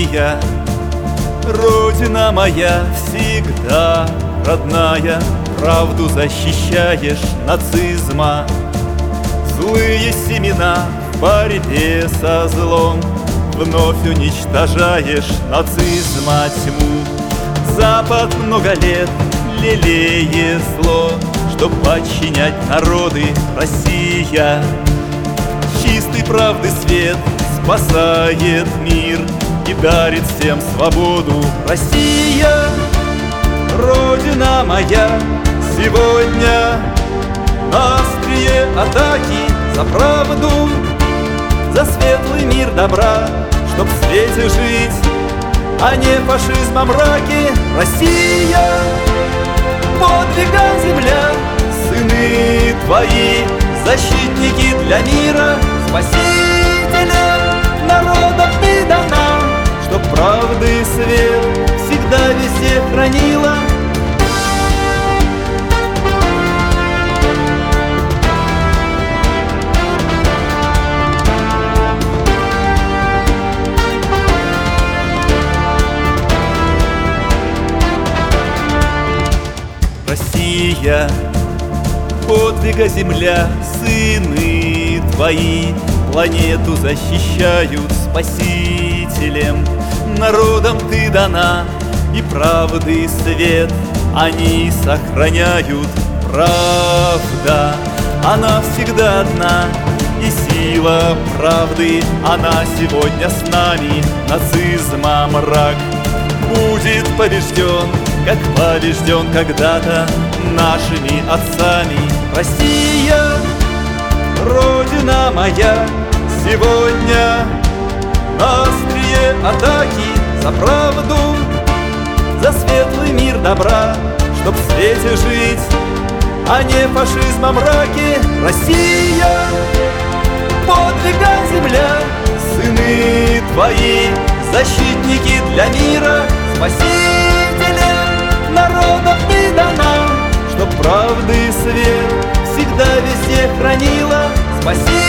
Россия, Родина моя всегда родная, Правду защищаешь нацизма, Злые семена в борьбе со злом Вновь уничтожаешь нацизма тьму. Запад много лет лелеет зло Чтоб подчинять народы Россия. Чистый правды свет спасает мир И дарит всем свободу. Россия, Родина моя Сегодня острие атаки За правду, за светлый мир добра Чтоб в свете жить, а не фашизма мраке Россия, подвига земля Сыны твои, защитники для мира. Спасителя Россия, подвига земля, сыны твои. Планету защищают спасителем. Народом ты дана, и правды свет. Они сохраняют правда. Она всегда одна, и сила правды. Она сегодня с нами, нацизма мрак Будет побежден как побежден когда-то нашими отцами. Россия, Родина моя, сегодня на острие атаки за правду, за светлый мир добра, чтоб в свете жить, а не фашизма мраке. Россия, подвига земля, сыны твои, защитники для мира, спасители хранила. Спасителем